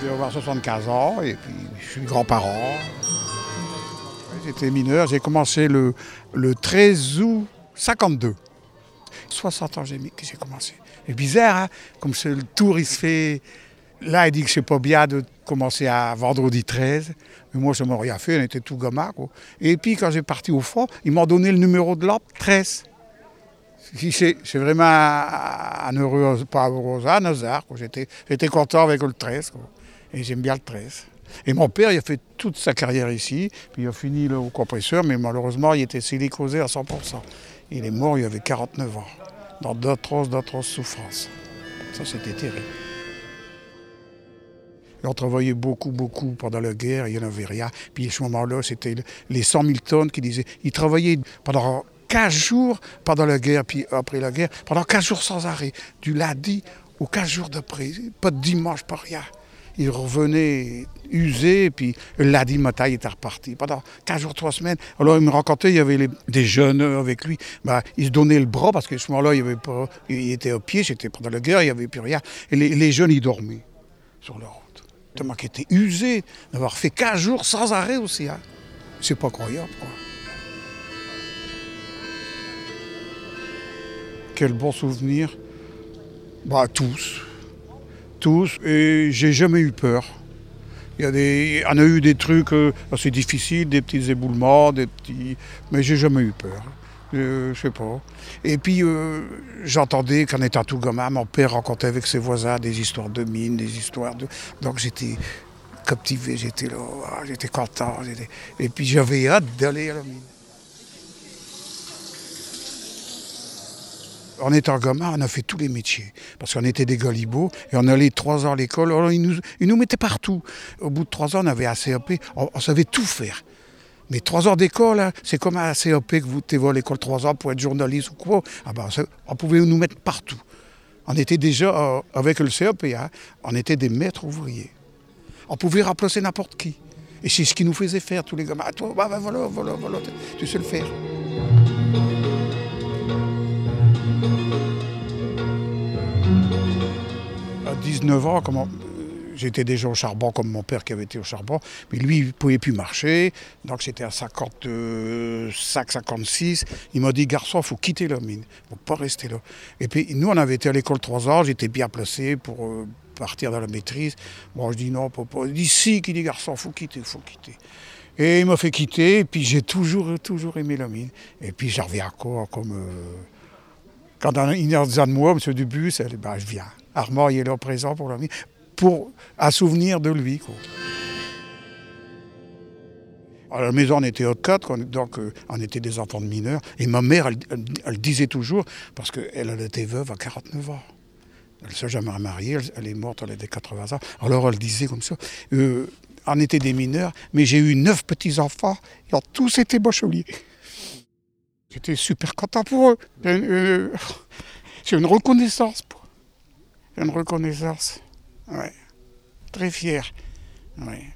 Je vais avoir 75 ans et puis je suis grand-parent. J'étais mineur, j'ai commencé le, le 13 août 52. 60 ans j'ai mis que j'ai commencé. C'est bizarre, hein comme le tour il se fait. Là, il dit que c'est pas bien de commencer à vendredi 13. Mais moi, je m'en rien fait, on était tout gamin. Quoi. Et puis, quand j'ai parti au fond, ils m'ont donné le numéro de l'ordre 13. C'est vraiment un heureux, pas heureux, un hasard. J'étais content avec le 13. quoi. Et j'aime bien le 13. Et mon père, il a fait toute sa carrière ici, puis il a fini là, au compresseur, mais malheureusement, il était silicosé à 100%. Il est mort, il avait 49 ans, dans d'atroces, d'atroces souffrances. Ça, c'était terrible. On travaillait beaucoup, beaucoup pendant la guerre, il n'y en avait rien. Puis à ce moment-là, c'était les 100 000 tonnes qui disaient. Ils travaillaient pendant 15 jours pendant la guerre, puis après la guerre, pendant 15 jours sans arrêt, du lundi aux 15 jours d'après. Pas de dimanche, pas rien. Ils revenaient usés, puis lundi matin, il était reparti. Pendant 15 jours, 3 semaines. Alors, il me rencontrait, il y avait des jeunes avec lui. Ben, ils se donnaient le bras, parce qu'à ce moment-là, il, il était au pied, j'étais pendant la guerre, il n'y avait plus rien. Et les, jeunes, ils dormaient sur la route. Tellement qu'ils étaient usés d'avoir fait 15 jours sans arrêt aussi. Hein. C'est pas croyable, quoi. Quel bon souvenir. Bah, tous. Tous. Et j'ai jamais eu peur. Il y a des, on a eu des trucs euh, assez difficiles, des petits éboulements, des petits. Mais j'ai jamais eu peur. Euh, je sais pas. Et puis euh, j'entendais qu'en étant tout gamin, mon père racontait avec ses voisins des histoires de mines, des histoires de. Donc j'étais captivé, j'étais là, j'étais content. Et puis j'avais hâte d'aller à la mine. En étant gamin, on a fait tous les métiers. Parce qu'on était des galibots et on allait trois ans à l'école. Alors ils nous, mettaient partout. Au bout de trois ans, on avait un CAP, on, savait tout faire. Mais trois ans d'école, hein, c'est comme un CAP que vous t'es à l'école trois ans pour être journaliste ou quoi. Ah ben, on pouvait nous mettre partout. On était déjà, euh, avec le CAP, hein, on était des maîtres ouvriers. On pouvait remplacer n'importe qui. Et c'est ce qui nous faisait faire, tous les gamins. Ah, toi, bah, bah, voilà, voilà, voilà, tu sais le faire. 19 ans, comment, euh, j'étais déjà au charbon comme mon père qui avait été au charbon, mais lui, il ne pouvait plus marcher, donc j'étais à 55, 56. Il m'a dit, garçon, il faut quitter la mine, il ne faut pas rester là. Et puis nous, on avait été à l'école trois ans, j'étais bien placé pour euh, partir dans la maîtrise. Bon, je dis non, papa. Il dit si, qui dit garçon, il faut quitter, il faut quitter. Et il m'a fait quitter, et puis j'ai toujours, toujours aimé la mine. Et puis j'en reviens encore comme... euh, quand il a besoin de moi, M. Dubus, ben, je viens. Armand, est là présent pour mine, pour un souvenir de lui. Quoi. À la maison, on était au quatre, donc euh, on était des enfants de mineurs. Et ma mère, elle, elle- disait toujours, parce qu'elle elle était veuve à 49 ans. Elle ne s'est jamais mariée, elle, est morte, elle avait 80 ans. Alors elle disait comme ça, euh, on était des mineurs, mais j'ai eu neuf petits-enfants, ils ont tous été bacheliers. J'étais super content pour eux. J'ai une, euh, une reconnaissance pour. Une reconnaissance. Ouais. Très fier. Ouais.